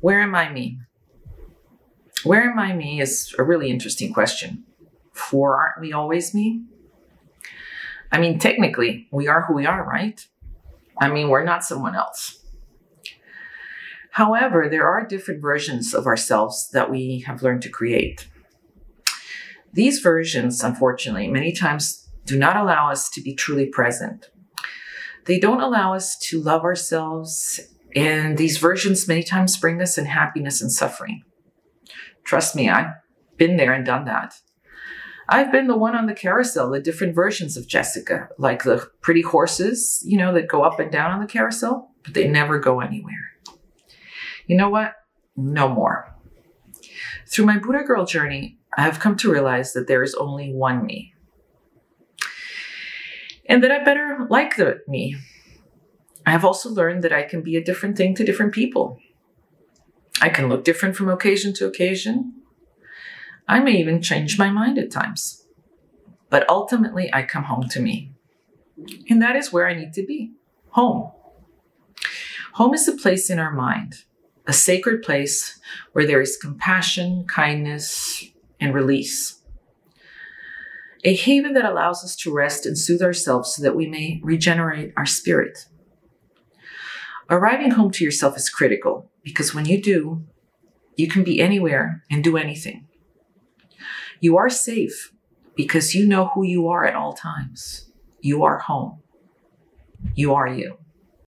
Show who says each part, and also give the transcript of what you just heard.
Speaker 1: Where am I me? Where am I me is a really interesting question. For aren't we always me? I mean, technically, we are who we are, right? I mean, we're not someone else. However, there are different versions of ourselves that we have learned to create. These versions, unfortunately, many times do not allow us to be truly present. They don't allow us to love ourselves, and these versions many times bring us in happiness and suffering. Trust me, I've been there and done that. I've been the one on the carousel, the different versions of Jessica, like the pretty horses, you know, that go up and down on the carousel, but they never go anywhere. You know what? No more. Through my Buddha Girl journey, I have come to realize that there is only one me. And that I better like the me. I have also learned that I can be a different thing to different people. I can look different from occasion to occasion. I may even change my mind at times. But ultimately, I come home to me. And that is where I need to be home. Home is a place in our mind, a sacred place where there is compassion, kindness, and release. A haven that allows us to rest and soothe ourselves so that we may regenerate our spirit. Arriving home to yourself is critical because when you do, you can be anywhere and do anything. You are safe because you know who you are at all times. You are home. You are you.